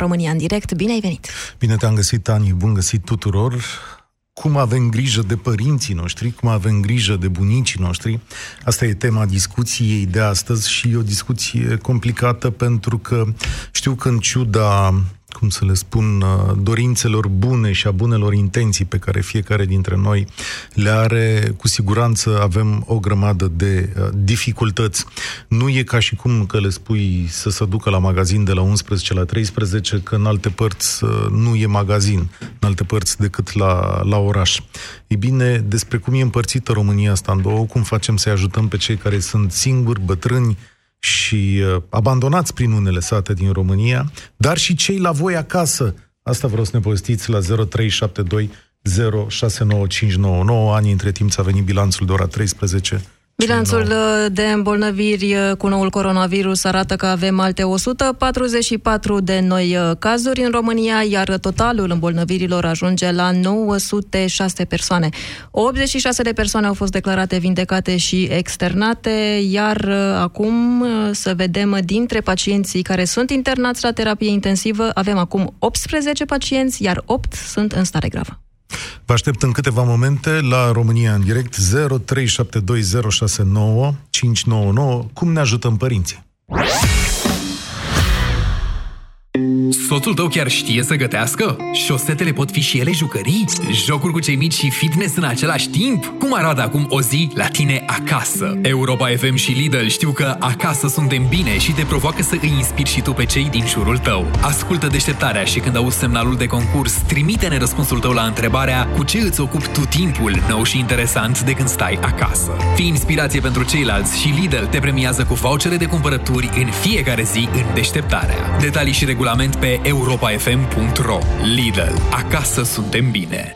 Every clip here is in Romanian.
România în direct, bine ai venit! Bine te-am găsit, Ani, bun găsit tuturor! Cum avem grijă de părinții noștri, cum avem grijă de bunicii noștri. Asta e tema discuției de astăzi și e o discuție complicată pentru că știu că în ciuda cum să le spun, uh, dorințelor bune și a bunelor intenții pe care fiecare dintre noi le are, cu siguranță avem o grămadă de uh, dificultăți. Nu e ca și cum că le spui să se ducă la magazin de la 11 la 13, că în alte părți uh, nu e magazin, în alte părți decât la, la oraș. E bine, despre cum e împărțită România asta în două, cum facem să-i ajutăm pe cei care sunt singuri, bătrâni, și uh, abandonați prin unele sate din România, dar și cei la voi acasă. Asta vreau să ne povestiți la 0372 069599. Ani între timp s-a venit bilanțul de ora 13 Bilanțul uh, de îmbolnăviri uh, cu noul coronavirus arată că avem alte 144 de noi uh, cazuri în România, iar totalul îmbolnăvirilor ajunge la 906 persoane. 86 de persoane au fost declarate vindecate și externate, iar acum să vedem dintre pacienții care sunt internați la terapie intensivă, avem acum 18 pacienți, iar 8 sunt în stare gravă. Vă aștept în câteva momente la România în direct 0372069599. Cum ne ajutăm părinții? Soțul tău chiar știe să gătească? Șosetele pot fi și ele jucării? Jocuri cu cei mici și fitness în același timp? Cum arată acum o zi la tine acasă? Europa FM și Lidl știu că acasă suntem bine și te provoacă să îi inspiri și tu pe cei din jurul tău. Ascultă deșteptarea și când auzi semnalul de concurs, trimite-ne răspunsul tău la întrebarea cu ce îți ocupi tu timpul nou și interesant de când stai acasă. Fii inspirație pentru ceilalți și Lidl te premiază cu vouchere de cumpărături în fiecare zi în deșteptarea. Detalii și regulament pe europafm.ro Lidl. Acasă suntem bine!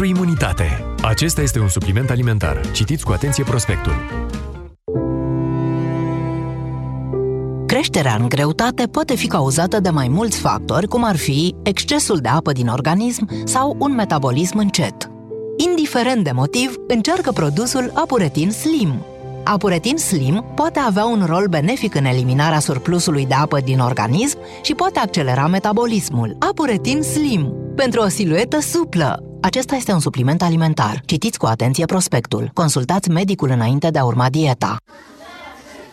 pentru imunitate. Acesta este un supliment alimentar. Citiți cu atenție prospectul. Creșterea în greutate poate fi cauzată de mai mulți factori, cum ar fi excesul de apă din organism sau un metabolism încet. Indiferent de motiv, încearcă produsul Apuretin Slim. Apuretin Slim poate avea un rol benefic în eliminarea surplusului de apă din organism și poate accelera metabolismul. Apuretin Slim, pentru o siluetă suplă, acesta este un supliment alimentar. Citiți cu atenție prospectul. Consultați medicul înainte de a urma dieta.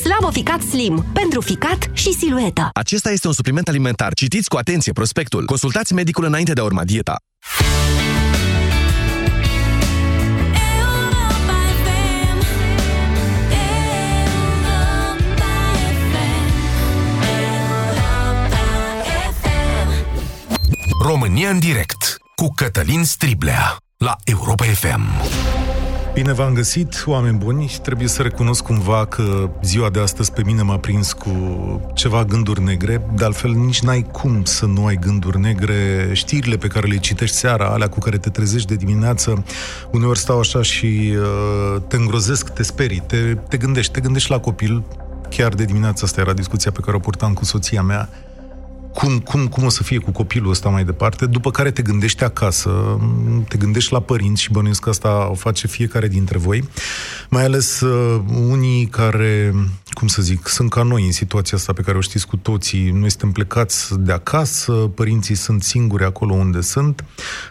Slabo Ficat Slim. Pentru ficat și silueta. Acesta este un supliment alimentar. Citiți cu atenție prospectul. Consultați medicul înainte de a urma dieta. România în direct cu Cătălin Striblea la Europa FM. Bine v-am găsit, oameni buni. Trebuie să recunosc cumva că ziua de astăzi pe mine m-a prins cu ceva gânduri negre. De altfel, nici n-ai cum să nu ai gânduri negre. Știrile pe care le citești seara, alea cu care te trezești de dimineață, uneori stau așa și uh, te îngrozesc, te sperii, te, te gândești. Te gândești la copil. Chiar de dimineața asta era discuția pe care o purtam cu soția mea cum, cum, cum o să fie cu copilul ăsta mai departe, după care te gândești acasă, te gândești la părinți și bănuiesc că asta o face fiecare dintre voi, mai ales uh, unii care, cum să zic, sunt ca noi în situația asta pe care o știți cu toții, noi suntem plecați de acasă, părinții sunt singuri acolo unde sunt,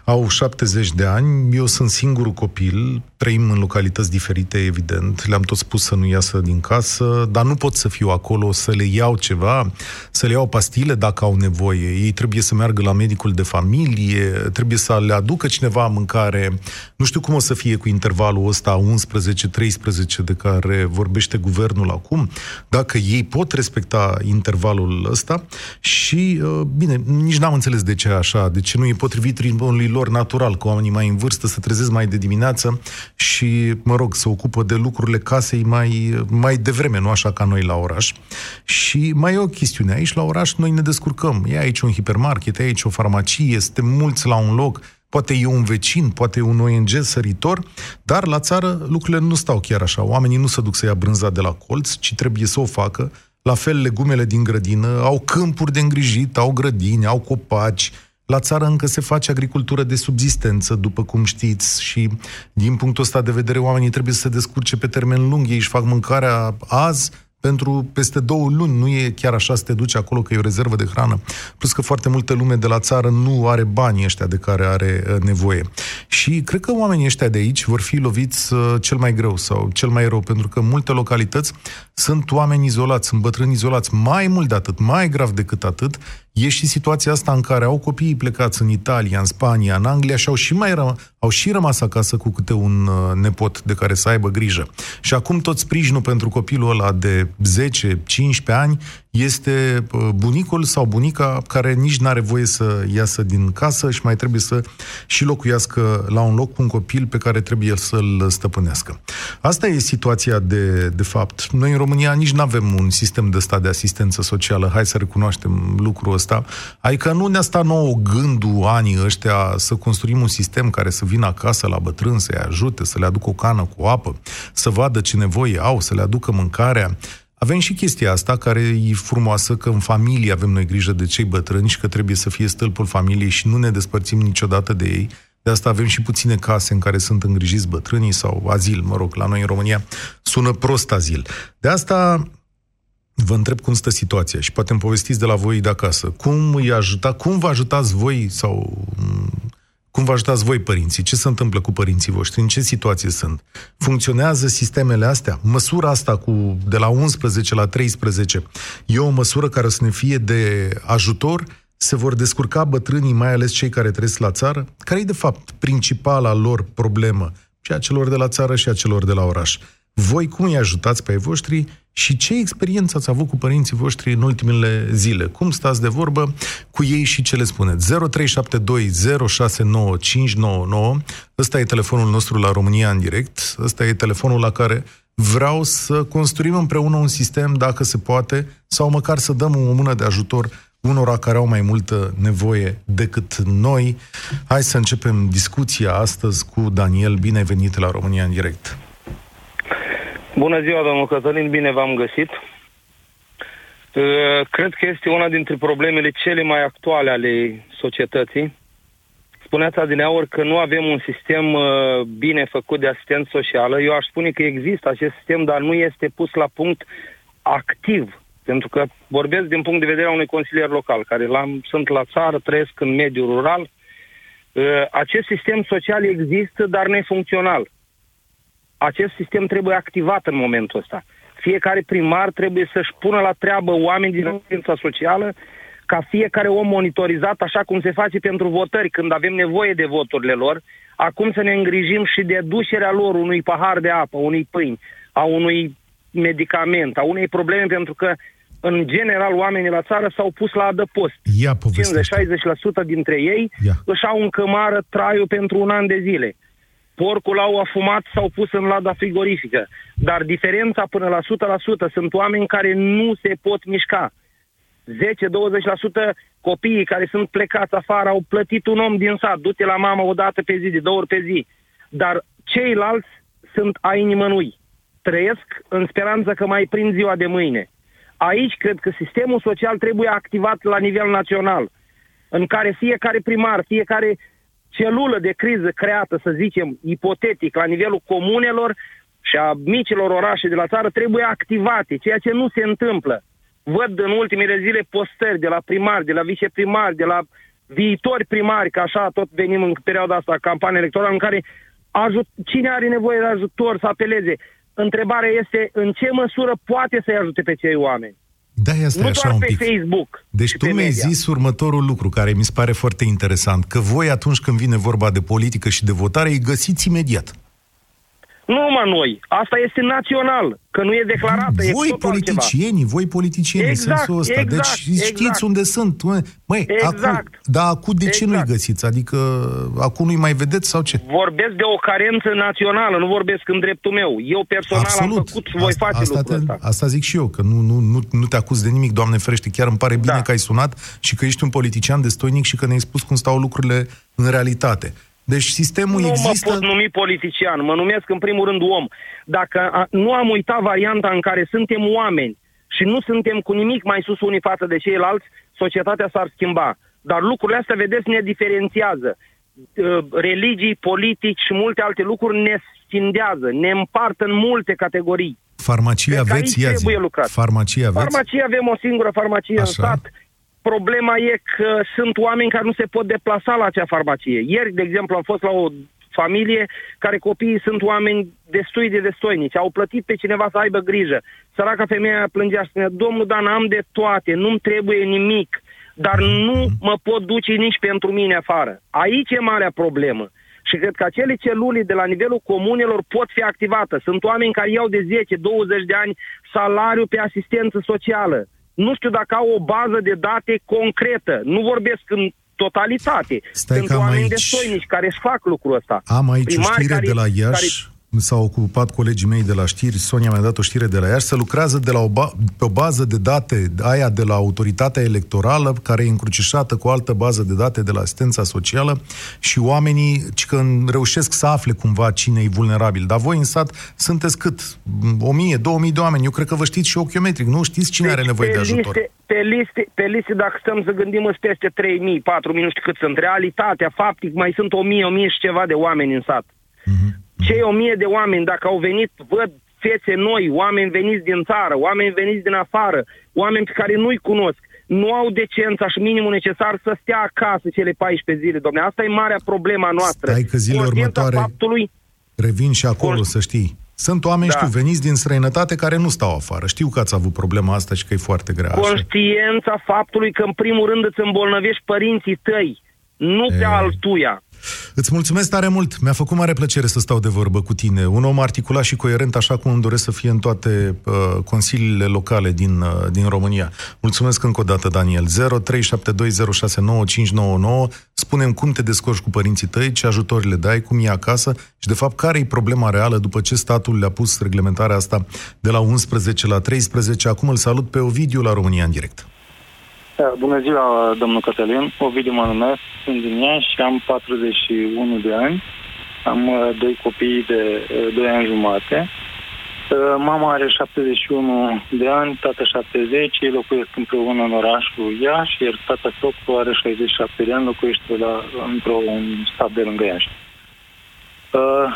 au 70 de ani, eu sunt singurul copil, trăim în localități diferite, evident, le-am tot spus să nu iasă din casă, dar nu pot să fiu acolo, să le iau ceva, să le iau pastile dacă au nevoie. Ei trebuie să meargă la medicul de familie, trebuie să le aducă cineva mâncare. Nu știu cum o să fie cu intervalul ăsta 11-13 de care vorbește guvernul acum, dacă ei pot respecta intervalul ăsta și, uh, bine, nici n-am înțeles de ce așa, de ce nu e potrivit ritmului lor natural, cu oamenii mai în vârstă să trezesc mai de dimineață și, mă rog, să ocupă de lucrurile casei mai, mai devreme, nu așa ca noi la oraș. Și mai e o chestiune. Aici, la oraș, noi ne descurcăm. E aici un hipermarket, e aici o farmacie, suntem mulți la un loc, poate e un vecin, poate e un ONG săritor, dar la țară lucrurile nu stau chiar așa. Oamenii nu se duc să ia brânza de la colț, ci trebuie să o facă. La fel, legumele din grădină au câmpuri de îngrijit, au grădini, au copaci, la țară încă se face agricultură de subzistență, după cum știți, și din punctul ăsta de vedere oamenii trebuie să se descurce pe termen lung. Ei își fac mâncarea azi, pentru peste două luni. Nu e chiar așa să te duci acolo că e o rezervă de hrană. Plus că foarte multă lume de la țară nu are banii ăștia de care are uh, nevoie. Și cred că oamenii ăștia de aici vor fi loviți uh, cel mai greu sau cel mai rău, pentru că multe localități sunt oameni izolați, sunt bătrâni izolați. Mai mult de atât, mai grav decât atât, E și situația asta în care au copiii plecați în Italia, în Spania, în Anglia și au și, mai ră- au și rămas acasă cu câte un uh, nepot de care să aibă grijă. Și acum tot sprijinul pentru copilul ăla de 10-15 ani este uh, bunicul sau bunica care nici nu are voie să iasă din casă și mai trebuie să și locuiască la un loc cu un copil pe care trebuie să-l stăpânească. Asta e situația de, de fapt. Noi în România nici nu avem un sistem de stat de asistență socială. Hai să recunoaștem lucrul ăsta. Adică nu ne-a stat nouă gândul anii ăștia să construim un sistem care să vină acasă la bătrân, să-i ajute, să le aducă o cană cu apă, să vadă ce nevoie au, să le aducă mâncarea, avem și chestia asta care e frumoasă, că în familie avem noi grijă de cei bătrâni și că trebuie să fie stâlpul familiei și nu ne despărțim niciodată de ei. De asta avem și puține case în care sunt îngrijiți bătrânii sau azil, mă rog, la noi în România sună prost azil. De asta vă întreb cum stă situația și poate îmi povestiți de la voi de acasă. Cum îi ajuta, cum vă ajutați voi sau cum vă ajutați voi părinții? Ce se întâmplă cu părinții voștri? În ce situație sunt? Funcționează sistemele astea? Măsura asta cu de la 11 la 13 e o măsură care o să ne fie de ajutor? Se vor descurca bătrânii, mai ales cei care trăiesc la țară? Care e, de fapt, principala lor problemă? Și a celor de la țară și a celor de la oraș. Voi cum îi ajutați pe ai voștri și ce experiență ați avut cu părinții voștri în ultimele zile? Cum stați de vorbă cu ei și ce le spuneți? 0372069599 Ăsta e telefonul nostru la România în direct. Ăsta e telefonul la care vreau să construim împreună un sistem, dacă se poate, sau măcar să dăm o mână de ajutor unora care au mai multă nevoie decât noi. Hai să începem discuția astăzi cu Daniel. Bine ai venit la România în direct. Bună ziua, domnul Cătălin, bine v-am găsit. Uh, cred că este una dintre problemele cele mai actuale ale societății. Spuneați adineauri că nu avem un sistem uh, bine făcut de asistență socială. Eu aș spune că există acest sistem, dar nu este pus la punct activ. Pentru că vorbesc din punct de vedere a unui consilier local, care la, sunt la țară, trăiesc în mediul rural. Uh, acest sistem social există, dar nu e funcțional acest sistem trebuie activat în momentul ăsta. Fiecare primar trebuie să-și pună la treabă oameni din asistența socială ca fiecare om monitorizat așa cum se face pentru votări, când avem nevoie de voturile lor, acum să ne îngrijim și de ducerea lor unui pahar de apă, unui pâini, a unui medicament, a unei probleme, pentru că în general, oamenii la țară s-au pus la adăpost. 50-60% dintre ei Ia. își au în cămară traiul pentru un an de zile porcul au afumat sau pus în lada frigorifică. Dar diferența până la 100% sunt oameni care nu se pot mișca. 10-20% copiii care sunt plecați afară au plătit un om din sat, du-te la mamă o dată pe zi, de două ori pe zi. Dar ceilalți sunt ai nimănui. Trăiesc în speranță că mai prind ziua de mâine. Aici cred că sistemul social trebuie activat la nivel național, în care fiecare primar, fiecare celulă de criză creată, să zicem, ipotetic, la nivelul comunelor și a micilor orașe de la țară trebuie activate, ceea ce nu se întâmplă. Văd în ultimele zile postări de la primari, de la viceprimari, de la viitori primari, că așa tot venim în perioada asta, campanie electorală, în care ajut, cine are nevoie de ajutor să apeleze. Întrebarea este în ce măsură poate să-i ajute pe cei oameni. Da, asta nu e așa doar un pe pic. Facebook. Deci și tu pe mi-ai media. zis următorul lucru, care mi se pare foarte interesant, că voi atunci când vine vorba de politică și de votare, îi găsiți imediat. Nu numai noi. Asta este național. Că nu e declarată. e voi cu totul altceva. politicienii, voi politicieni în Exact, sensul ăsta. exact, deci știți exact. unde sunt. Mă, Măi, Exact. acum, dar acum de ce Exact. nu-i găsiți? Adică acum nu-i mai vedeți sau ce? Vorbesc de o carență națională, nu vorbesc în dreptul meu. Eu personal am făcut și voi face asta, lucrul ăsta. asta zic și eu, că nu, nu, nu, nu te acuz de nimic, Doamne ferește, chiar îmi pare bine Da. că ai sunat și că ești un politician destoinic și că ne-ai spus cum stau lucrurile în realitate. Deci sistemul Nu există... mă pot numi politician, mă numesc în primul rând om. Dacă a, nu am uitat varianta în care suntem oameni și nu suntem cu nimic mai sus unii față de ceilalți, societatea s-ar schimba. Dar lucrurile astea, vedeți, ne diferențiază. Uh, Religii, politici și multe alte lucruri ne sfindează, ne împart în multe categorii. Farmacie Cred că aveți, aici ia zi. trebuie lucrat. Farmacie aveți? Farmacie avem o singură farmacie în Așa. stat. Problema e că sunt oameni care nu se pot deplasa la acea farmacie. Ieri, de exemplu, am fost la o familie care copiii sunt oameni destui de destoinici. Au plătit pe cineva să aibă grijă. Săraca femeia plângea și spunea, domnul Dan, am de toate, nu-mi trebuie nimic, dar nu mă pot duce nici pentru mine afară. Aici e marea problemă. Și cred că acele celule de la nivelul comunelor pot fi activate. Sunt oameni care iau de 10-20 de ani salariu pe asistență socială. Nu știu dacă au o bază de date concretă. Nu vorbesc în totalitate. Stai Sunt că am oameni aici- destoinici care își fac lucrul ăsta. Am aici o Primari știre care- de la Iași, care- s-au ocupat colegii mei de la știri, Sonia mi-a dat o știre de la Iași, să lucrează de la o ba- pe o bază de date, aia de la autoritatea electorală, care e încrucișată cu o altă bază de date de la asistența socială și oamenii ci că reușesc să afle cumva cine e vulnerabil. Dar voi în sat sunteți cât? 1000, 2000 de oameni. Eu cred că vă știți și ochiometric, nu știți cine are Deci nevoie pe de ajutor. Liste, pe, liste, pe liste, dacă stăm să gândim, sunt peste 3.000, 4.000, nu știu cât sunt. Realitatea, faptic, mai sunt 1.000, 1.000 și ceva de oameni în sat. Mhm. Cei 1.000 de oameni, dacă au venit, văd fețe noi, oameni veniți din țară, oameni veniți din afară, oameni pe care nu-i cunosc, nu au decența și minimul necesar să stea acasă cele 14 zile, domne. Asta e marea problema noastră. Stai că zilele Conștiința următoare- faptului, Revin și acolo, să știi. Sunt oameni, Da. știu, veniți din străinătate care nu stau afară. Știu că ați avut problema asta și că e foarte grea. Așa. conștiința faptului că în primul rând îți îmbolnăvești părinții tăi, nu pe E. altuia. Îți mulțumesc tare mult. Mi-a făcut mare plăcere să stau de vorbă cu tine. Un om articulat și coerent, așa cum îmi doresc să fie în toate uh, consiliile locale din, uh, din România. Mulțumesc încă o dată, Daniel. 0372069599. Spunem cum te descurci cu părinții tăi, ce ajutor le dai, cum e acasă și, de fapt, care e problema reală după ce statul le-a pus reglementarea asta de la 11 la 13. Acum îl salut pe Ovidiu la România în direct. Da, Bună ziua, domnul Cătălin. Ovidiu mă numesc, sunt din Iași și am 41 de ani. Am uh, doi copii de uh, 2 ani jumate. Uh, Mama are 71 de ani, tata 70, ei locuiesc împreună în orașul Iași, iar tata socru are 67 de ani, locuiește la, într-un stat de lângă Iași. Uh,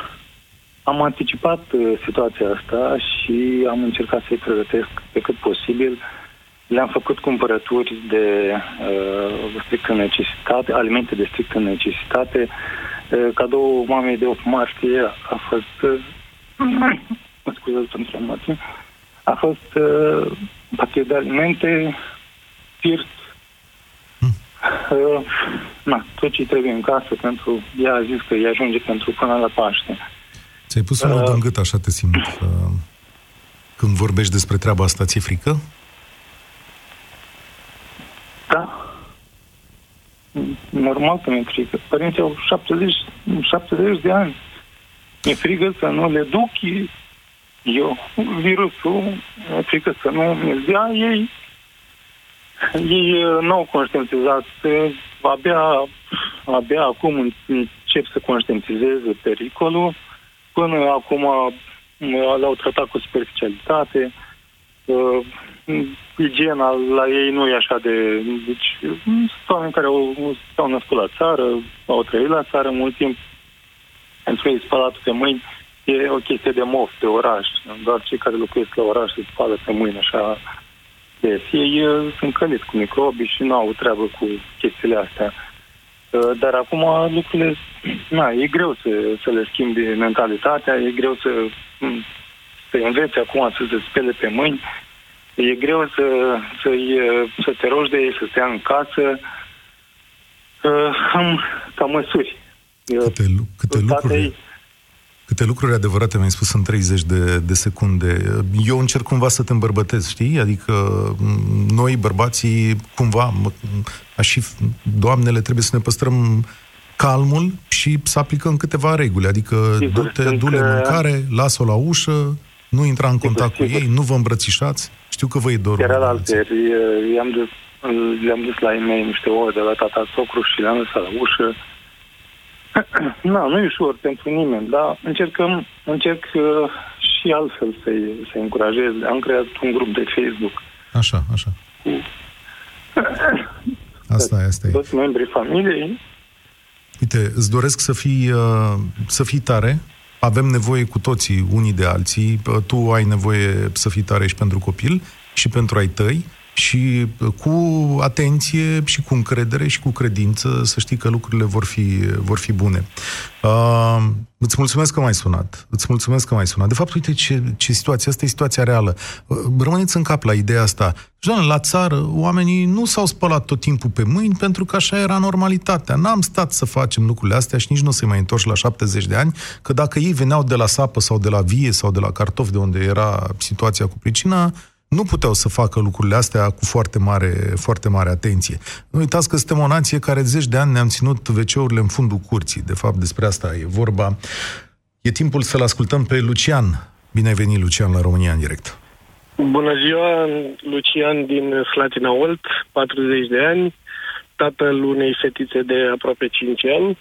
am anticipat uh, situația asta și am încercat să-i pregătesc pe cât posibil le-am făcut cumpărături de uh, strictă necesitate, alimente de strictă necesitate. Uh, cadou mamei de 8 martie a fost... Uh, mă scuzați pentru emoții. A fost uh, un pachet de alimente, pirt, uh, na, tot ce trebuie în casă pentru... Ea a zis că îi ajunge pentru până la Paște. Ți-ai pus un Uh. nod în gât, așa te simt. Uh, când vorbești despre treaba asta, ți-e frică? Da. Normal că mi-e frică. Părinții au 70, 70 de ani. Mi-e frică să nu le duc eu virusul, mi-e frică să nu mi-l dea ei. Ei uh, nu au conștientizat. uh, Abia, abia acum încep să conștientizeze pericolul. Până acum uh, l-au tratat cu superficialitate. Uh, igiena la ei nu e așa de... Deci, sunt oameni care au, s-au născut la țară, au trăit la țară mult timp. Pentru ei spălatul pe mâini e o chestie de mof, de oraș. Doar cei care locuiesc la oraș se spală pe mâini așa des. Ei uh, sunt căliți cu microbi și nu au treabă cu chestiile astea. Uh, Dar acum lucrurile, na, e greu să, să le schimbi mentalitatea, e greu să, să înveți acum să se spele pe mâini. E greu să, să, să te rogi de ei, să stea în casă. Am ca măsuri. Câte, câte lucruri, câte lucruri adevărate mi-ai spus în 30 de, de secunde. Eu încerc cumva să te îmbărbătez, știi? Adică noi, bărbații, cumva, aș și doamnele, trebuie să ne păstrăm calmul și să aplicăm câteva reguli. Adică du-te, du-le mâncare, lasă-o la ușă, nu intra în contact sigur, cu ei, nu vă îmbrățișați. Știu că vă e dor. Chiar la i-am dus, le-am dus la ei niște ouă de la tata socru și le-am lăsat la ușă. Na, nu e ușor pentru nimeni, dar încercăm, încerc uh, și altfel să-i, să încurajez. Am creat un grup de Facebook. Așa, așa. Asta e, asta e. Toți membrii familiei. Uite, îți doresc să fii, uh, să fii tare, avem nevoie cu toții unii de alții, tu ai nevoie să fii tare și pentru copil și pentru ai tăi, și cu atenție și cu încredere și cu credință să știi că lucrurile vor fi, vor fi bune. Uh, îți mulțumesc că m-ai sunat. Îți mulțumesc că m-ai sunat. De fapt, uite ce, ce situație. Asta e situația reală. Uh, rămâneți în cap la ideea asta. Jean, la țară, oamenii nu s-au spălat tot timpul pe mâini pentru că așa era normalitatea. N-am stat să facem lucrurile astea și nici nu o să-i mai întorci la 70 de ani, că dacă ei veneau de la sapă sau de la vie sau de la cartofi de unde era situația cu pricina, nu puteau să facă lucrurile astea cu foarte mare, foarte mare atenție. Nu uitați că suntem o nație care zeci de ani ne-am ținut wc în fundul curții. De fapt, despre asta e vorba. E timpul să-l ascultăm pe Lucian. Bine ai venit, Lucian, la România în direct. Bună ziua, Lucian din Slatina Olt, 40 de ani, tatăl unei fetițe de aproape 5 ani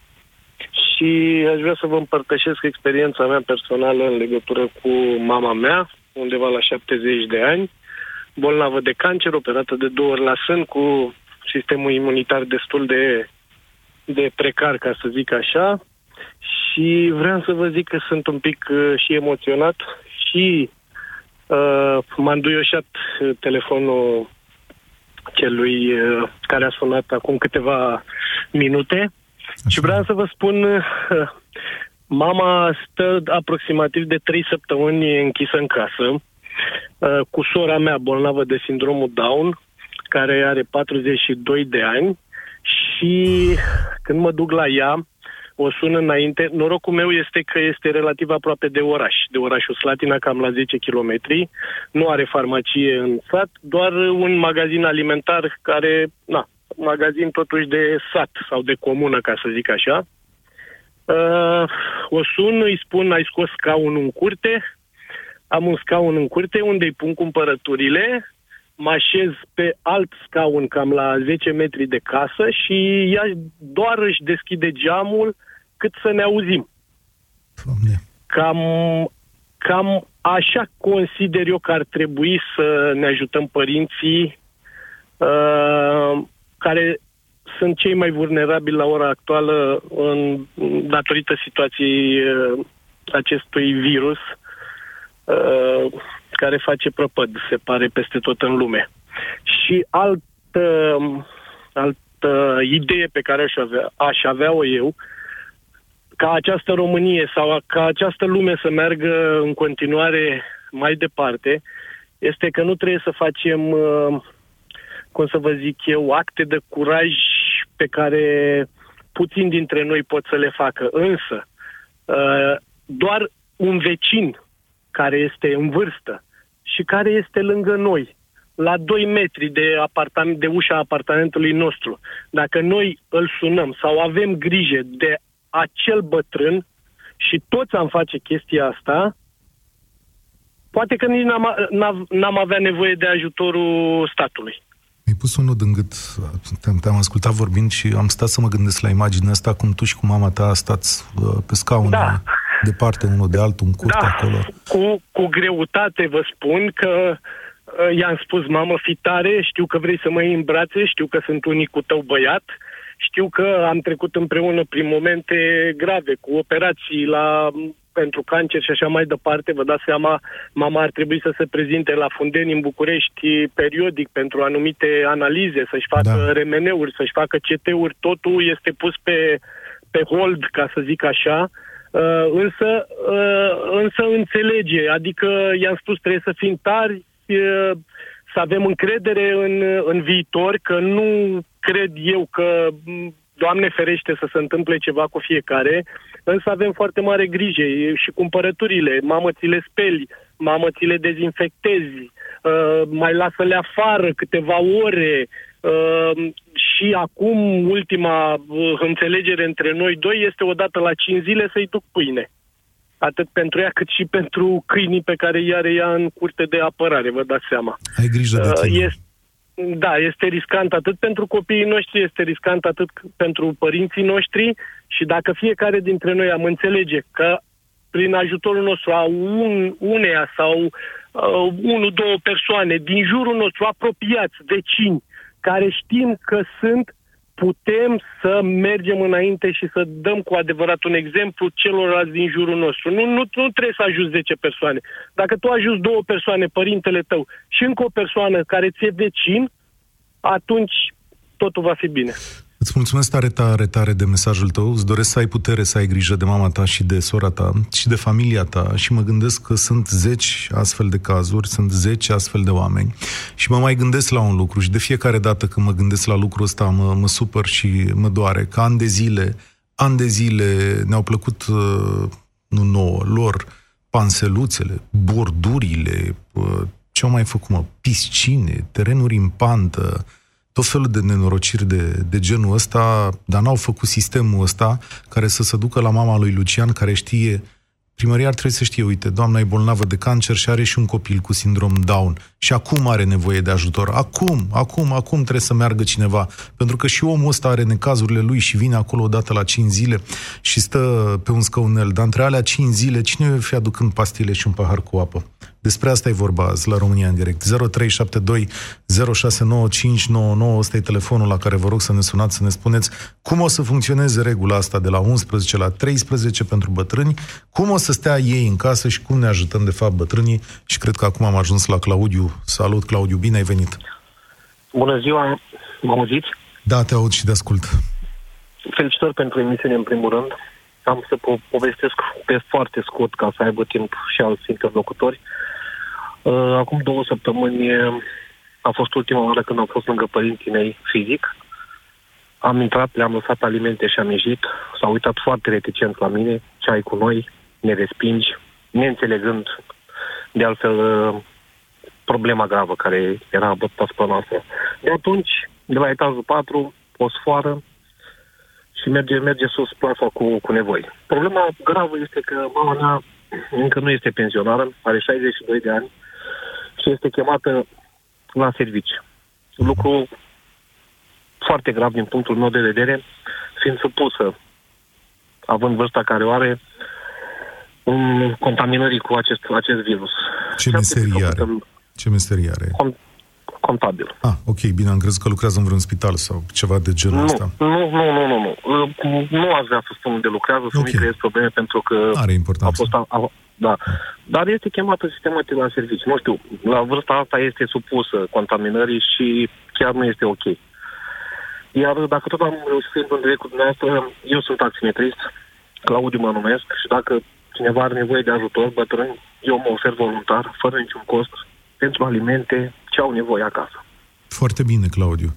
și aș vrea să vă împărtășesc experiența mea personală în legătură cu mama mea, undeva la 70 de ani bolnavă de cancer, operată de două ori la sân, cu sistemul imunitar destul de, de precar, ca să zic așa. Și vreau să vă zic că sunt un pic uh, și emoționat și uh, m-a înduioșat uh, telefonul celui uh, care a sunat acum câteva minute. Așa. Și vreau să vă spun, uh, mama stă aproximativ de trei săptămâni închisă în casă Uh, cu sora mea bolnavă de sindromul Down, care are 42 de ani și când mă duc la ea, o sun înainte. Norocul meu este că este relativ aproape de oraș, de orașul Slatina, cam la 10 km. Nu are farmacie în sat, doar un magazin alimentar care, na, magazin totuși de sat sau de comună, ca să zic așa. Uh, o sun, îi spun, ai scos scaunul în curte, am un scaun în curte unde îi pun cumpărăturile, mă așez pe alt scaun cam la 10 metri de casă și ea doar își deschide geamul cât să ne auzim. Doamne. Cam, cam așa consider eu că ar trebui să ne ajutăm părinții uh, care sunt cei mai vulnerabili la ora actuală în, datorită situației uh, acestui virus Uh, care face prăpăd, se pare, peste tot în lume. Și altă, altă idee pe care aș avea, aș avea-o eu, ca această Românie sau ca această lume să meargă în continuare mai departe, este că nu trebuie să facem, uh, cum să vă zic eu, acte de curaj pe care puțin dintre noi pot să le facă. Însă, uh, doar un vecin care este în vârstă și care este lângă noi, la 2 metri de, apartament, de ușa apartamentului nostru, dacă noi îl sunăm sau avem grijă de acel bătrân și toți am face chestia asta, poate că nici n-am, n-am, n-am avea nevoie de ajutorul statului. Mi-ai pus unul din gât, te-am, te-am ascultat vorbind și am stat să mă gândesc la imaginea asta, cum tu și cu mama ta stați uh, pe scaun da departe unul de altul, în curte da, acolo. Cu, cu greutate vă spun că uh, i-am spus, mamă, fi tare, știu că vrei să mă iei în brațe, știu că sunt unicul tău băiat, știu că am trecut împreună prin momente grave, cu operații la pentru cancer și așa mai departe, vă dați seama, mama ar trebui să se prezinte la Fundeni în București periodic pentru anumite analize, să-și facă da. remeneuri, să-și facă CT-uri, totul este pus pe, pe hold, ca să zic așa, Uh, însă, uh, însă înțelege, adică i-am spus trebuie să fim tari, uh, să avem încredere în, în viitor, că nu cred eu că, Doamne ferește să se întâmple ceva cu fiecare, însă avem foarte mare grijă și cumpărăturile, mamă ți le speli, mamă ți le dezinfectezi, uh, mai lasă-le afară câteva ore, uh, și acum ultima uh, înțelegere între noi doi este odată la 5 zile să-i duc pâine atât pentru ea cât și pentru câinii pe care ea are ea în curte de apărare, vă dați seama. Ai grijă de tine. Uh, este, da, este riscant atât pentru copiii noștri, este riscant atât pentru părinții noștri și dacă fiecare dintre noi am înțelege că prin ajutorul nostru a un, uneia sau uh, unu, două persoane din jurul nostru apropiați, vecini, care știm că sunt putem să mergem înainte și să dăm cu adevărat un exemplu celorlalți din jurul nostru. Nu, nu, nu trebuie să ajuți 10 persoane. Dacă tu ajuți două persoane, părintele tău și încă o persoană care ți-e vecin, atunci totul va fi bine. Îți mulțumesc tare, tare, tare de mesajul tău. Îți doresc să ai putere să ai grijă de mama ta și de sora ta și de familia ta și mă gândesc că sunt zeci astfel de cazuri, sunt zeci astfel de oameni și mă mai gândesc la un lucru și de fiecare dată când mă gândesc la lucrul ăsta mă, mă supăr și mă doare. Că ani de zile, ani de zile ne-au plăcut, uh, nu nouă, lor, panseluțele, bordurile, uh, ce au mai făcut, mă, piscine, terenuri în pantă, tot felul de nenorociri de, de genul ăsta, dar n-au făcut sistemul ăsta care să se ducă la mama lui Lucian, care știe Primăria ar trebui să știe, uite, doamna e bolnavă de cancer și are și un copil cu sindrom Down și acum are nevoie de ajutor. Acum, acum, acum trebuie să meargă cineva. Pentru că și omul ăsta are necazurile lui și vine acolo odată la 5 zile și stă pe un scăunel. Dar între alea 5 zile, cine va fi aducând pastile și un pahar cu apă? Despre asta e vorba azi la România în direct. 0372 069599 ăsta e telefonul la care vă rog să ne sunați să ne spuneți cum o să funcționeze regula asta de la 11 la 13 pentru bătrâni, cum o să stea ei în casă și cum ne ajutăm de fapt bătrânii și cred că acum am ajuns la Claudiu. Salut Claudiu, bine ai venit! Bună ziua, mă auziți? Da, te aud și te ascult. Felicitări pentru emisiune în primul rând. Am să po- povestesc pe foarte scurt ca să aibă timp și alți interlocutori. Uh, Uh, acum două săptămâni a fost ultima oară când am fost lângă părinții mei fizic. Am intrat, le-am lăsat alimente și am ieșit. S-au uitat foarte reticent la mine, ce ai cu noi, ne respingi, neînțelegând de altfel uh, problema gravă care era abătată asupra noastră. De atunci, de la etajul 4, o sfoară și merge, merge sus plasa cu, cu nevoi. Problema gravă este că mama mea încă nu este pensionară, are 62 de ani, și este chemată la servici. Lucru foarte grav din punctul meu de vedere, fiind supusă, având vârsta care o are, în contaminării cu acest, acest virus. Ce meserie are? Ce meserie are? contabil. Ah, ok, bine, am crezut că lucrează în vreun spital sau ceva de genul nu, ăsta. Nu, nu, nu, nu, nu. Nu aș vrea să spun unde lucrează, să okay. nu creez probleme, pentru că Are importanță. a fost, a, da. Dar este chemată sistematic la serviciu. Nu știu, la vârsta asta este supusă contaminării și chiar nu este ok. Iar dacă tot am reușit să intru în direct cu dumneavoastră, eu sunt taximetrist, Claudiu mă numesc și dacă cineva are nevoie de ajutor, bătrân, eu mă ofer voluntar, fără niciun cost, pentru alimente, ce au nevoie acasă. Foarte bine, Claudiu.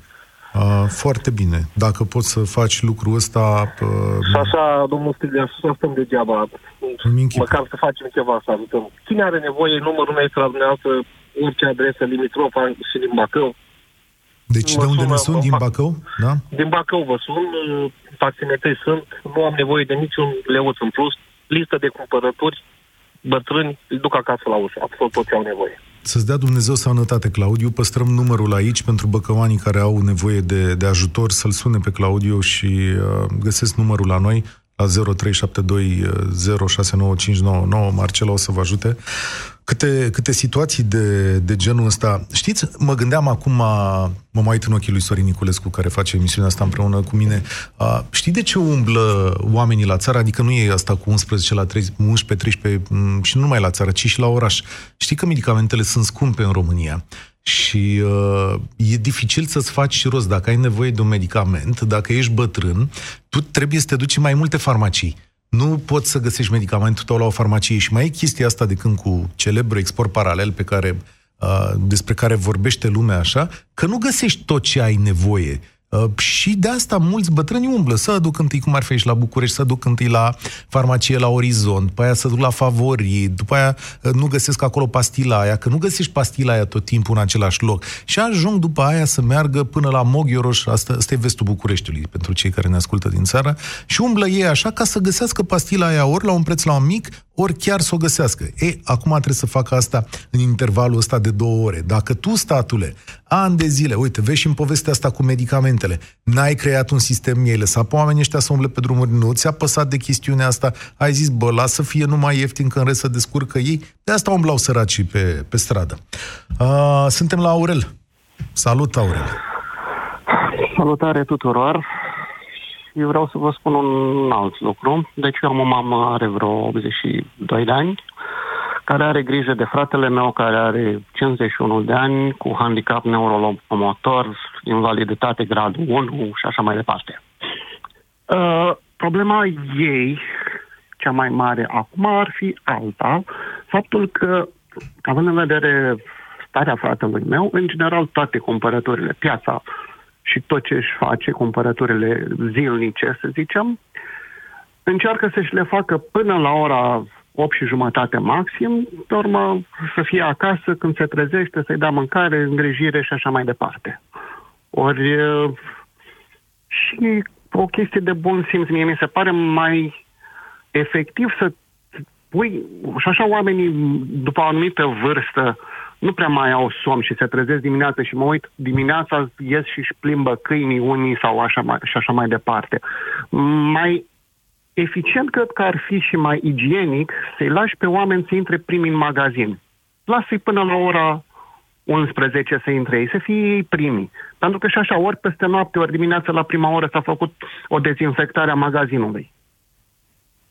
Uh, foarte bine. Dacă poți să faci lucrul ăsta... Uh, și așa, domnul Stilea, să stăm degeaba. Măcar să facem ceva, să ajutăm. Cine are nevoie, numărul meu este la dumneavoastră, orice adresă, Limitrofa și din Bacău. Deci mă de unde ne sun? Din Bacău? Da? Din Bacău vă sun, taximetrii sunt, nu am nevoie de niciun leuț în plus, listă de cumpărături, bătrâni, îi duc acasă la ușă, absolut tot ce au nevoie. Să-ți dea Dumnezeu sănătate, Claudiu. Păstrăm numărul aici pentru băcăoanii care au nevoie de, de ajutor să-l sune pe Claudiu și uh, găsesc numărul la noi la 0372 Marcela o să vă ajute. Câte, câte situații de, de genul ăsta. Știți, mă gândeam acum, mă mai uit în ochii lui Sorin Niculescu, care face emisiunea asta împreună cu mine. A, știi de ce umblă oamenii la țară? Adică nu e asta cu 11 la 13, 13 și nu numai la țară, ci și la oraș. Știi că medicamentele sunt scumpe în România și uh, e dificil să-ți faci și rost. Dacă ai nevoie de un medicament, dacă ești bătrân, tu trebuie să te duci în mai multe farmacii. Nu poți să găsești medicamentul tău la o farmacie și mai e chestia asta de când cu celebru export paralel pe care uh, despre care vorbește lumea așa, că nu găsești tot ce ai nevoie. Uh, și de asta mulți bătrâni umblă să aduc întâi, cum ar fi aici la București, să aduc întâi la farmacie la Orizont, după aia să duc la Favori, după aia uh, nu găsesc acolo pastila aia, că nu găsești pastila aia tot timpul în același loc. Și ajung după aia să meargă până la Moghioroș, asta, asta e vestul Bucureștiului, pentru cei care ne ascultă din țară, și umblă ei așa ca să găsească pastila aia ori la un preț la un mic, ori chiar să o găsească. E, acum trebuie să facă asta în intervalul ăsta de două ore. Dacă tu, statule, ani de zile, uite, vezi și în povestea asta cu medicamentele, n-ai creat un sistem, ei lăsat pe oamenii ăștia să umble pe drumuri, nu ți-a păsat de chestiunea asta, ai zis, bă, lasă să fie numai ieftin, că în rest să descurcă ei, de asta umblau săracii pe, pe stradă. Uh, suntem la Aurel. Salut, Aurel! Salutare tuturor! eu vreau să vă spun un alt lucru. Deci eu am o mamă, are vreo 82 de ani, care are grijă de fratele meu, care are 51 de ani, cu handicap neurolomotor, invaliditate gradul 1 și așa mai departe. Uh, problema ei, cea mai mare acum, ar fi alta. Faptul că, având în vedere starea fratelui meu, în general toate cumpărăturile, piața, și tot ce își face, cumpărăturile zilnice, să zicem, încearcă să-și le facă până la ora 8 și jumătate maxim, pe urmă să fie acasă când se trezește, să-i dea mâncare, îngrijire și așa mai departe. Ori și o chestie de bun simț, mie mi se pare mai efectiv să pui, și așa oamenii după o anumită vârstă nu prea mai au somn și se trezesc dimineața și mă uit dimineața, ies și își plimbă câinii unii sau așa mai, și așa mai departe. Mai eficient cred că ar fi și mai igienic să-i lași pe oameni să intre primi în magazin. Lasă-i până la ora 11 să intre ei, să fie ei primii. Pentru că și așa, ori peste noapte, ori dimineața la prima oră s-a făcut o dezinfectare a magazinului.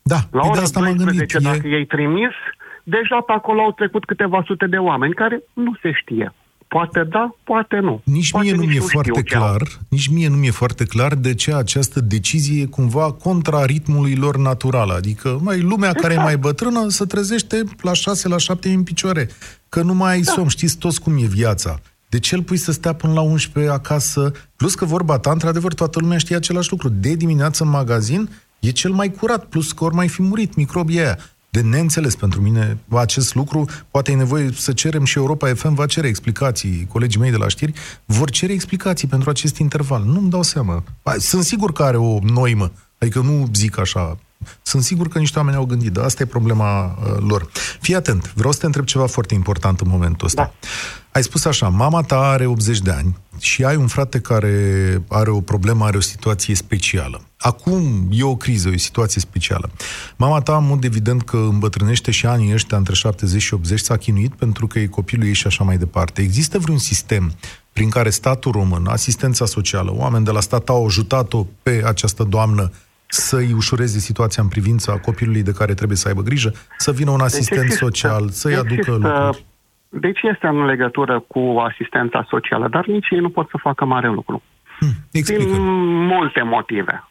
Da, la păi ora de asta 12, gândit, dacă e... ei trimis, deja pe acolo au trecut câteva sute de oameni care nu se știe. Poate da, poate nu. Nici poate mie nu mi-e foarte clar, nici mie nu mi-e foarte clar de ce această decizie e cumva contra ritmului lor natural. Adică, mai lumea exact. care e mai bătrână se trezește la 6, la 7 în picioare. Că nu mai ai da. somn, știți toți cum e viața. De ce îl pui să stea până la 11 acasă? Plus că vorba ta, într-adevăr, toată lumea știe același lucru. De dimineață în magazin e cel mai curat, plus că ori mai fi murit microbii aia de neînțeles pentru mine acest lucru. Poate e nevoie să cerem și Europa FM va cere explicații. Colegii mei de la știri vor cere explicații pentru acest interval. Nu-mi dau seama. Sunt sigur că are o noimă. Adică nu zic așa. Sunt sigur că niște oameni au gândit, dar asta e problema uh, lor. Fii atent, vreau să te întreb ceva foarte important în momentul ăsta. Da. Ai spus așa, mama ta are 80 de ani și ai un frate care are o problemă, are o situație specială. Acum e o criză, e o situație specială. Mama ta, în mod evident că îmbătrânește și anii ăștia între 70 și 80, s-a chinuit pentru că e copilul ei și așa mai departe. Există vreun sistem prin care statul român, asistența socială, oameni de la stat au ajutat-o pe această doamnă să-i ușureze situația în privința copilului de care trebuie să aibă grijă, să vină un deci asistent deci social, să-i aducă există, lucruri? Deci este în legătură cu asistența socială, dar nici ei nu pot să facă mare lucru. Hmm, explică. Din multe motive.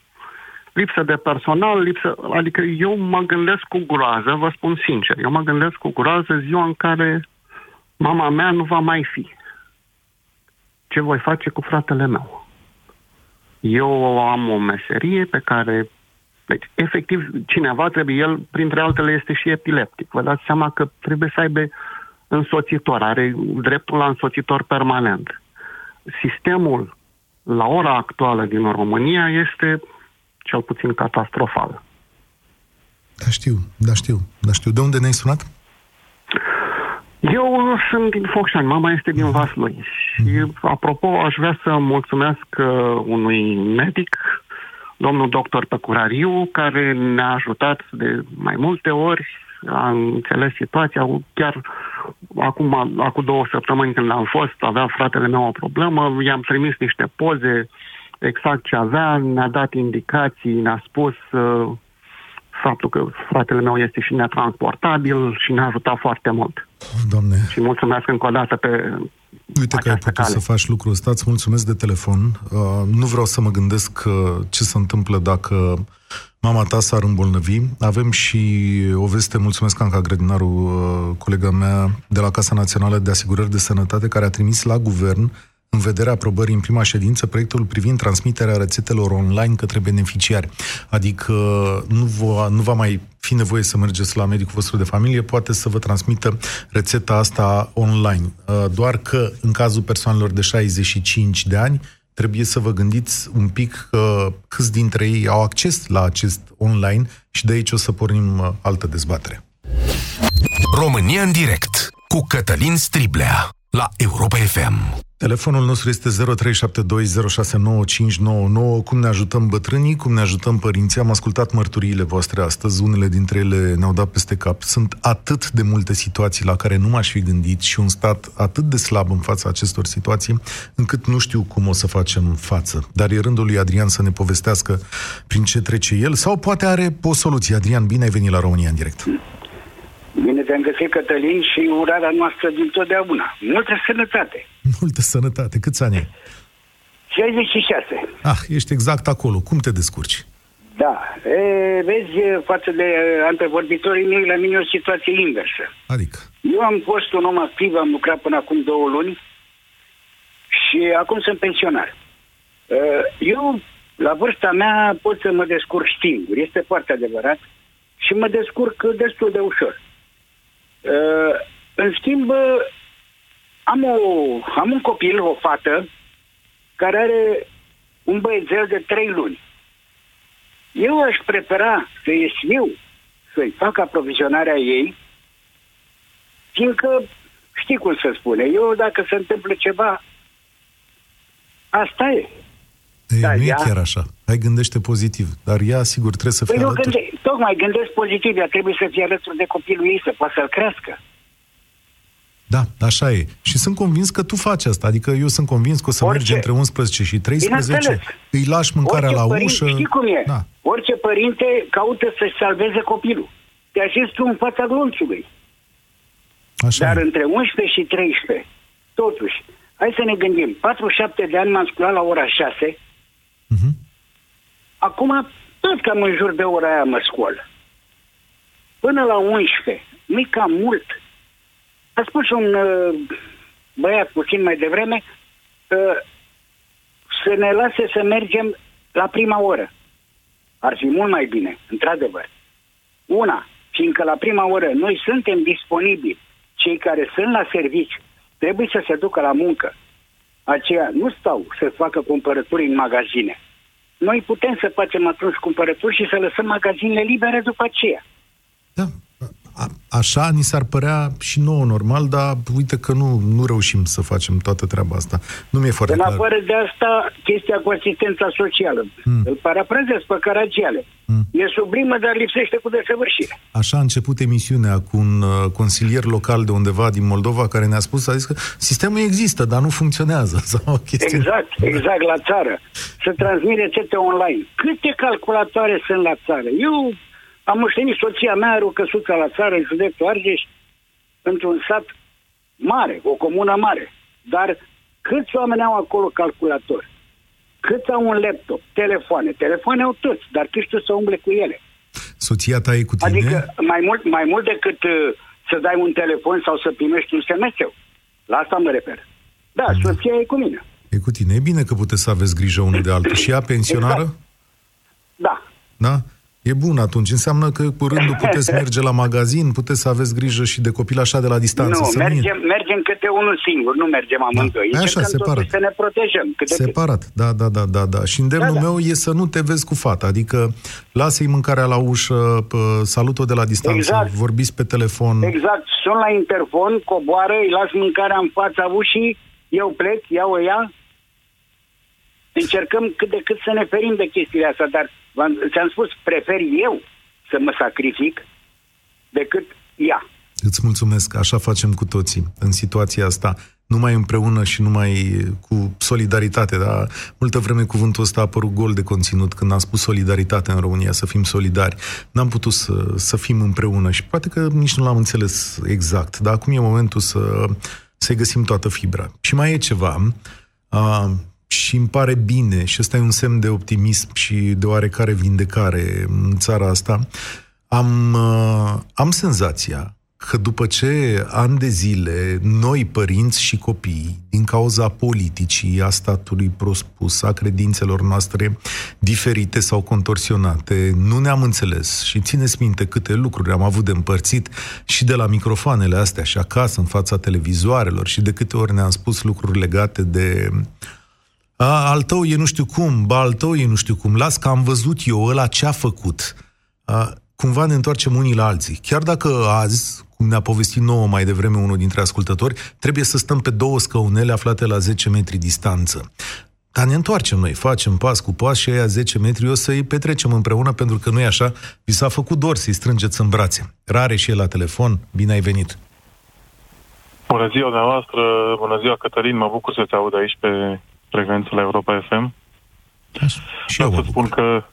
Lipsă de personal, lipsă... Adică eu mă gândesc cu groază, vă spun sincer, eu mă gândesc cu groază ziua în care mama mea nu va mai fi. Ce voi face cu fratele meu? Eu am o meserie pe care deci, efectiv, cineva trebuie, el, printre altele, este și epileptic. Vă dați seama că trebuie să aibă însoțitor, are dreptul la însoțitor permanent. Sistemul la ora actuală din România este cel puțin catastrofal. Da, știu, da, știu, da, știu. De unde ne-ai sunat? Eu sunt din Focșani, mama este din mhm. Vaslui. Și, mhm. apropo, aș vrea să mulțumesc uh, unui medic, domnul doctor Păcurariu, care ne-a ajutat de mai multe ori, a înțeles situația, chiar acum, acum două săptămâni când am fost, avea fratele meu o problemă, i-am trimis niște poze, exact ce avea, ne-a dat indicații, ne-a spus uh, faptul că fratele meu este și netransportabil și ne-a ajutat foarte mult. Doamne. Și mulțumesc încă o dată pe Uite că ai putut cale. să faci lucrul ăsta, îți mulțumesc de telefon. Uh, nu vreau să mă gândesc uh, ce se întâmplă dacă mama ta s-ar îmbolnăvi. Avem și o veste, mulțumesc Anca Grădinaru, uh, colega mea de la Casa Națională de Asigurări de Sănătate, care a trimis la guvern în vederea aprobării în prima ședință proiectul privind transmiterea rețetelor online către beneficiari. Adică nu va, nu va mai fi nevoie să mergeți la medicul vostru de familie, poate să vă transmită rețeta asta online. Uh, doar că în cazul persoanelor de 65 de ani, trebuie să vă gândiți un pic că câți dintre ei au acces la acest online și de aici o să pornim uh, altă dezbatere. România în direct cu Cătălin Striblea la Europa FM. Telefonul nostru este 0372069599. Cum ne ajutăm bătrânii, cum ne ajutăm părinții. Am ascultat mărturiile voastre astăzi, unele dintre ele ne-au dat peste cap. Sunt atât de multe situații la care nu m-aș fi gândit și un stat atât de slab în fața acestor situații, încât nu știu cum o să facem față. Dar e rândul lui Adrian să ne povestească prin ce trece el sau poate are o soluție. Adrian, bine ai venit la România în direct. Bine te-am găsit, Cătălin, și urarea noastră din totdeauna. Multă sănătate! Multă sănătate! Câți ani ai? 66. Ah, ești exact acolo. Cum te descurci? Da. E, vezi, față de antevorbitorii mei, la mine e o situație inversă. Adică? Eu am fost un om activ, am lucrat până acum două luni și acum sunt pensionar. Eu, la vârsta mea, pot să mă descurc singur. Este foarte adevărat. Și mă descurc destul de ușor. Uh, în schimb, am, o, am un copil, o fată, care are un băiețel de trei luni. Eu aș prefera să ies eu să-i fac aprovizionarea ei, fiindcă știi cum să spune, eu dacă se întâmplă ceva, asta e. Ei, da, nu ea... e chiar așa. Hai gândește pozitiv. Dar ea, sigur, trebuie să fie păi alături. Gânde... Tocmai gândesc pozitiv. Ea trebuie să fie alături de copilul ei, să poată să-l crească. Da, așa e. Și sunt convins că tu faci asta. Adică eu sunt convins că o să Orice. mergi între 11 și 13, îi lași mâncarea Orice la părinte, ușă. Știi cum e? Da. Orice părinte caută să-și salveze copilul. Te așezi tu în fața glonțului. Așa Dar e. între 11 și 13, totuși, hai să ne gândim. 47 de ani m-am sculat la ora 6, Uh-huh. Acum, tot cam în jur de ora aia mă scol. Până la 11, nu cam mult. A spus un uh, băiat puțin mai devreme uh, să ne lase să mergem la prima oră. Ar fi mult mai bine, într-adevăr. Una, fiindcă la prima oră noi suntem disponibili, cei care sunt la servici trebuie să se ducă la muncă aceia nu stau să facă cumpărături în magazine. Noi putem să facem atunci cumpărături și să lăsăm magazinele libere după aceea. Da, a, așa ni s-ar părea și nouă normal, dar uite că nu, nu reușim să facem toată treaba asta. Nu mi-e foarte în clar. În afară de asta, chestia cu asistența socială. Mm. Îl parafrazez pe Caragiale. Mm. E sublimă, dar lipsește cu desăvârșire. Așa a început emisiunea cu un uh, consilier local de undeva din Moldova care ne-a spus, a zis că sistemul există, dar nu funcționează. Sau o chestie... Exact, exact, la țară. Să transmit rețete online. Câte calculatoare sunt la țară? Eu am moștenit soția mea, are o căsuță la țară, în județul Argeș, într-un sat mare, o comună mare. Dar câți oameni au acolo calculator? Câți au un laptop, telefoane? Telefoane au toți, dar tu știu să umble cu ele. Soția ta e cu tine? Adică mai mult, mai mult decât uh, să dai un telefon sau să primești un SMS. La asta mă refer. Da, da, soția e cu mine. E cu tine. E bine că puteți să aveți grijă unul de altul. Și ea pensionară? Exact. Da. Da? E bun atunci. Înseamnă că cu rândul puteți merge la magazin, puteți să aveți grijă și de copil așa de la distanță. Nu, să mergem, nu... mergem câte unul singur, nu mergem da. amândoi. Da. Așa, separat. să ne protejăm. Câte separat, da, da, da, da, da. Și îndemnul da, da. meu e să nu te vezi cu fata, adică lasă-i mâncarea la ușă, salut-o de la distanță, exact. vorbiți pe telefon. Exact, sunt la interfon, coboară, îi las mâncarea în fața ușii, eu plec, iau-o ea, încercăm cât de cât să ne ferim de chestiile astea, dar ți-am spus, prefer eu să mă sacrific decât ea. Îți mulțumesc, așa facem cu toții în situația asta, numai împreună și numai cu solidaritate, dar multă vreme cuvântul ăsta a apărut gol de conținut când am spus solidaritate în România, să fim solidari. N-am putut să, să fim împreună și poate că nici nu l-am înțeles exact, dar acum e momentul să, să găsim toată fibra. Și mai e ceva, uh, și îmi pare bine, și ăsta e un semn de optimism și de oarecare vindecare în țara asta, am, uh, am senzația că după ce ani de zile noi, părinți și copii, din cauza politicii, a statului prospus, a credințelor noastre diferite sau contorsionate, nu ne-am înțeles. Și țineți minte câte lucruri am avut de împărțit și de la microfoanele astea și acasă, în fața televizoarelor și de câte ori ne-am spus lucruri legate de a, al tău e nu știu cum, ba al tău e nu știu cum, las că am văzut eu ăla ce a făcut. A, cumva ne întoarcem unii la alții. Chiar dacă azi, cum ne-a povestit nouă mai devreme unul dintre ascultători, trebuie să stăm pe două scăunele aflate la 10 metri distanță. Dar ne întoarcem noi, facem pas cu pas și aia 10 metri o să-i petrecem împreună, pentru că nu e așa, vi s-a făcut dor să-i strângeți în brațe. Rare și el la telefon, bine ai venit! Bună ziua dumneavoastră, bună ziua Cătălin, mă bucur să te aud aici pe frecvența la Europa FM. Și eu să spun că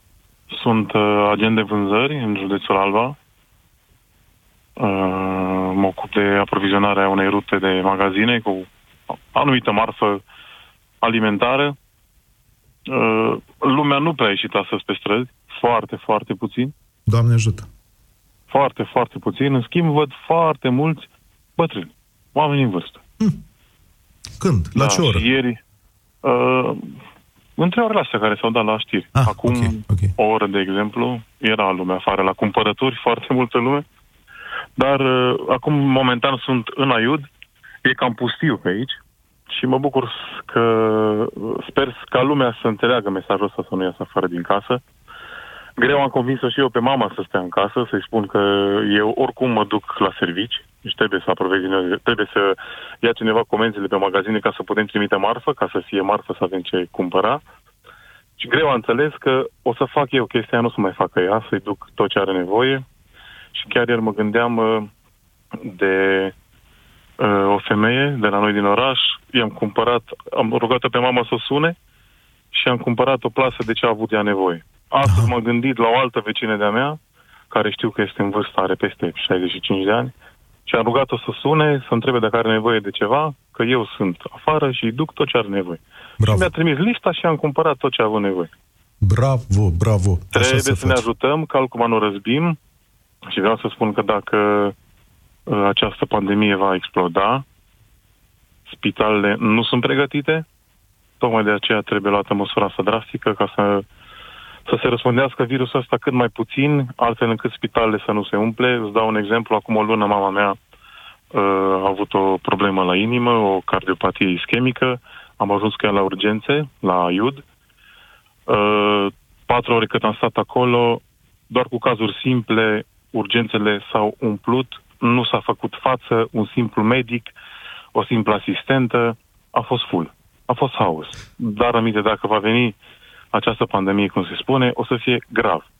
sunt uh, agent de vânzări în județul Alba. Uh, mă ocup de aprovizionarea unei rute de magazine cu anumită marfă alimentară. Uh, lumea nu prea a ieșit astăzi pe străzi, foarte, foarte puțin. Doamne ajută! Foarte, foarte puțin. În schimb, văd foarte mulți bătrâni, oameni în vârstă. Hm. Când? La da, ce oră? Și ieri, uh, între orele astea care s-au dat la știri. Ah, Acum okay, okay. o oră, de exemplu, era lumea afară la cumpărături, foarte multă lume. Dar uh, acum, momentan, sunt în Aiud. E cam pustiu pe aici. Și mă bucur că uh, sper ca lumea să înțeleagă mesajul ăsta să nu iasă afară din casă. Greu am convins-o și eu pe mama să stea în casă, să-i spun că eu oricum mă duc la servici, deci trebuie să aprovizionez, trebuie să ia cineva comenzile pe magazine ca să putem trimite marfă, ca să fie marfă să avem ce cumpăra. Și greu am înțeles că o să fac eu chestia, nu să mai facă ea, să-i duc tot ce are nevoie. Și chiar ieri mă gândeam uh, de uh, o femeie de la noi din oraș, i-am cumpărat, am rugat-o pe mama să o sune și am cumpărat o plasă de ce a avut ea nevoie. Astăzi m-am gândit la o altă vecină de-a mea, care știu că este în vârstă, are peste 65 de ani, și am rugat-o să sune, să întrebe dacă are nevoie de ceva, că eu sunt afară și îi duc tot ce are nevoie. Bravo. Și mi-a trimis lista și am cumpărat tot ce a avut nevoie. Bravo, bravo! Așa Trebuie să să ne faci. ajutăm, că altcumva nu răzbim. Și vreau să spun că dacă uh, această pandemie va exploda, spitalele nu sunt pregătite, tocmai de aceea trebuie luată măsura asta drastică ca să, să se răspundească virusul ăsta cât mai puțin, altfel încât spitalele să nu se umple. Îți dau un exemplu, acum o lună mama mea uh, a avut o problemă la inimă, o cardiopatie ischemică, am ajuns cu ea la urgențe, la IUD. Uh, patru ore cât am stat acolo, doar cu cazuri simple, urgențele s-au umplut, nu s-a făcut față, un simplu medic, o simplă asistentă, a fost full. A fost haos. Dar aminte, dacă va veni această pandemie, cum se spune, o să fie grav.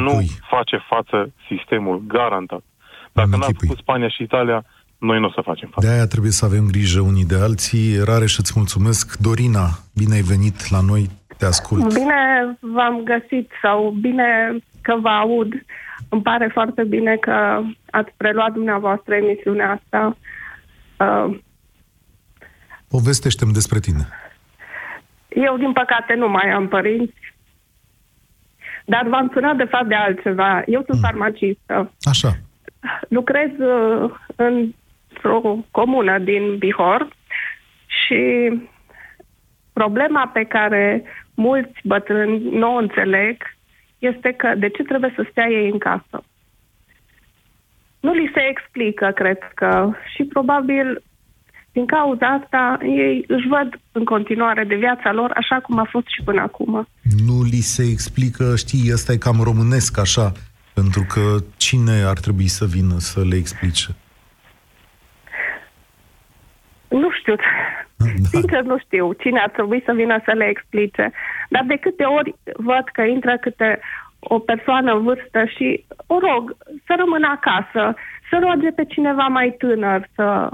Nu face față sistemul, garantat. Dacă n-a făcut Spania și Italia, noi nu o să facem față. De-aia trebuie să avem grijă unii de alții. Rare și îți mulțumesc. Dorina, bine ai venit la noi, te ascult. Bine v-am găsit sau bine că vă aud. Îmi pare foarte bine că ați preluat dumneavoastră emisiunea asta. Uh, Povestește-mi despre tine. Eu, din păcate, nu mai am părinți, dar v-am sunat, de fapt, de altceva. Eu sunt farmacistă. Așa. Lucrez uh, într-o comună din Bihor și problema pe care mulți bătrâni nu o înțeleg este că de ce trebuie să stea ei în casă. Nu li se explică, cred că, și probabil din cauza asta ei își văd în continuare de viața lor așa cum a fost și până acum. Nu li se explică, știi, ăsta e cam românesc așa, pentru că cine ar trebui să vină să le explice? Nu știu, sincer nu știu cine ar trebui să vină să le explice. Dar de câte ori văd că intră câte o persoană în vârstă și o rog să rămână acasă, să roage pe cineva mai tânăr să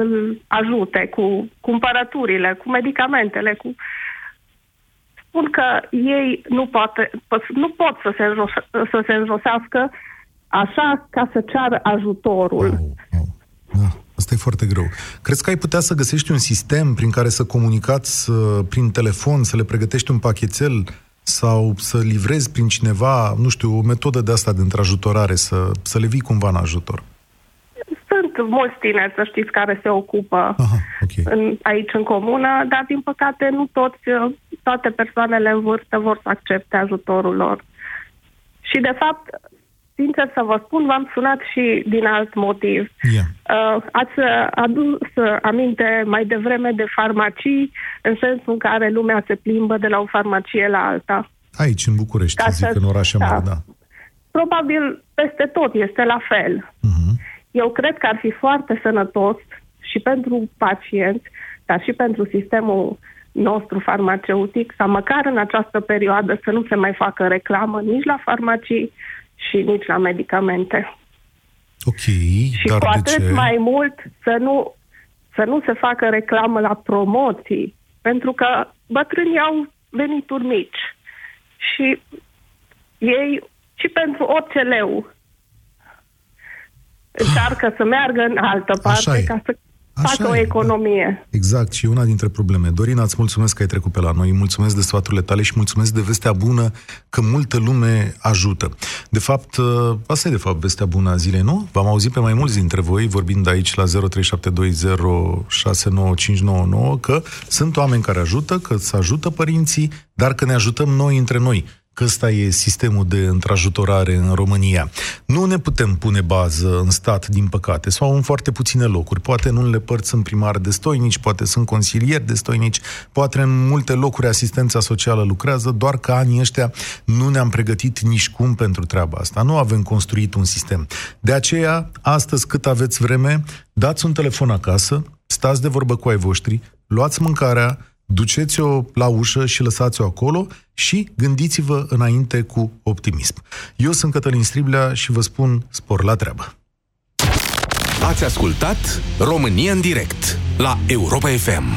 îl ajute cu cumpărăturile, cu medicamentele, cu spun că ei nu, poate, nu pot să se, înjos- să se înjosească așa ca să ceară ajutorul. Asta e foarte greu. Crezi că ai putea să găsești un sistem prin care să comunicați prin telefon, să le pregătești un pachetel sau să livrezi prin cineva, nu știu, o metodă de asta de întrajutorare, să, să le vii cumva în ajutor? Sunt mulți tineri, să știți, care se ocupă Aha, okay. în, aici în comună, dar din păcate nu toți, toate persoanele în vârstă vor să accepte ajutorul lor. Și de fapt, sincer să vă spun, v-am sunat și din alt motiv. Yeah. Uh, ați adus aminte mai devreme de farmacii, în sensul în care lumea se plimbă de la o farmacie la alta. Aici, în București, Ca zic, să, în orașe da. mari, da. Probabil peste tot este la fel. Uh-huh. Eu cred că ar fi foarte sănătos și pentru pacienți, dar și pentru sistemul nostru farmaceutic, să măcar în această perioadă să nu se mai facă reclamă nici la farmacii, și nici la medicamente. Ok, Și dar cu atât de ce? mai mult să nu, să nu se facă reclamă la promoții, pentru că bătrânii au venituri mici și ei și pentru orice leu încearcă să meargă în altă parte ca să Așa facă e, o economie. Da. Exact, și una dintre probleme. Dorina, îți mulțumesc că ai trecut pe la noi, mulțumesc de sfaturile tale și mulțumesc de vestea bună că multă lume ajută. De fapt, ă, asta e de fapt vestea bună a zilei, nu? V-am auzit pe mai mulți dintre voi vorbind aici la 0372069599 că sunt oameni care ajută, că să ajută părinții, dar că ne ajutăm noi între noi că ăsta e sistemul de întrajutorare în România. Nu ne putem pune bază în stat, din păcate, sau în foarte puține locuri. Poate în unele părți sunt primari destoinici, poate sunt consilieri destoinici, poate în multe locuri asistența socială lucrează, doar că anii ăștia nu ne-am pregătit nici cum pentru treaba asta. Nu avem construit un sistem. De aceea, astăzi, cât aveți vreme, dați un telefon acasă, stați de vorbă cu ai voștri, luați mâncarea, duceți-o la ușă și lăsați-o acolo și gândiți-vă înainte cu optimism. Eu sunt Cătălin Striblea și vă spun spor la treabă. Ați ascultat România în direct la Europa FM.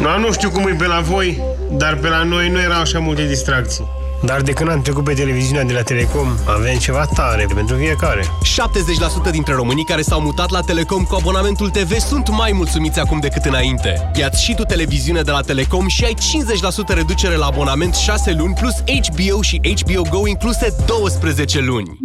Nu, nu știu cum e pe la voi, dar pe la noi nu erau așa multe distracții. Dar de când am trecut pe televiziunea de la Telecom, avem ceva tare pentru fiecare. 70% dintre românii care s-au mutat la Telecom cu abonamentul TV sunt mai mulțumiți acum decât înainte. Iați și tu televiziune de la Telecom și ai 50% reducere la abonament 6 luni plus HBO și HBO Go incluse 12 luni.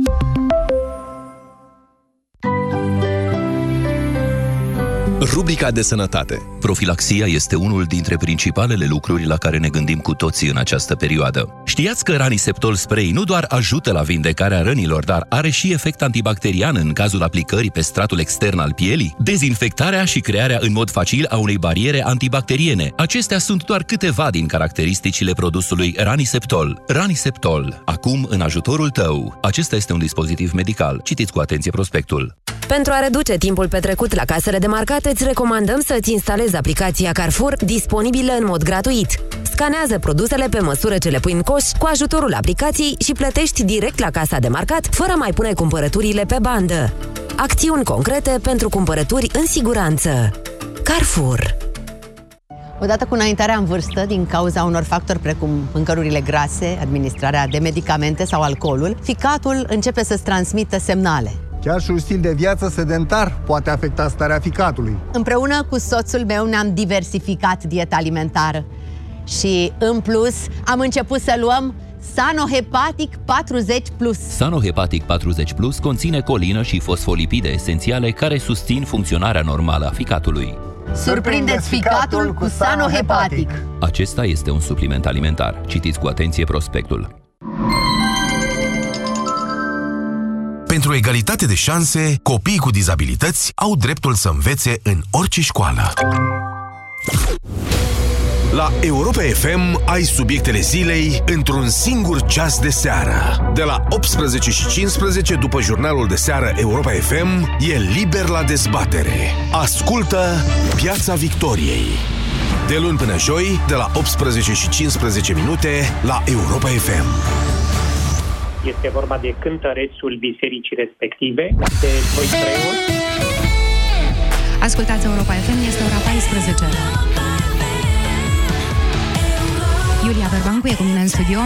Rubrica de sănătate. Profilaxia este unul dintre principalele lucruri la care ne gândim cu toții în această perioadă. Știați că Raniseptol Spray nu doar ajută la vindecarea rănilor, dar are și efect antibacterian în cazul aplicării pe stratul extern al pielii, dezinfectarea și crearea în mod facil a unei bariere antibacteriene. Acestea sunt doar câteva din caracteristicile produsului Raniseptol. Raniseptol, acum în ajutorul tău. Acesta este un dispozitiv medical. Citiți cu atenție prospectul. Pentru a reduce timpul petrecut la casele de marcat, îți recomandăm să-ți instalezi aplicația Carrefour, disponibilă în mod gratuit. Scanează produsele pe măsură ce le pui în coș cu ajutorul aplicației și plătești direct la casa de marcat, fără a mai pune cumpărăturile pe bandă. Acțiuni concrete pentru cumpărături în siguranță. Carrefour Odată cu înaintarea în vârstă, din cauza unor factori precum mâncărurile grase, administrarea de medicamente sau alcoolul, ficatul începe să-ți transmită semnale. Chiar și un stil de viață sedentar poate afecta starea ficatului. Împreună cu soțul meu ne-am diversificat dieta alimentară și, în plus, am început să luăm Sanohepatic 40 Plus. Sanohepatic 40 Plus conține colină și fosfolipide esențiale care susțin funcționarea normală a ficatului. Surprindeți ficatul cu Sanohepatic. Acesta este un supliment alimentar. Citiți cu atenție prospectul. Pentru egalitate de șanse, copiii cu dizabilități au dreptul să învețe în orice școală. La Europa FM ai subiectele zilei într-un singur ceas de seară. De la 18 și 15 după jurnalul de seară Europa FM e liber la dezbatere. Ascultă Piața Victoriei. De luni până joi, de la 18 și 15 minute la Europa FM. Este vorba de cântărețul bisericii respective, de doi preoți. Ascultați Europa FM, este ora 14. Iulia Verbancu e cu mine în studio.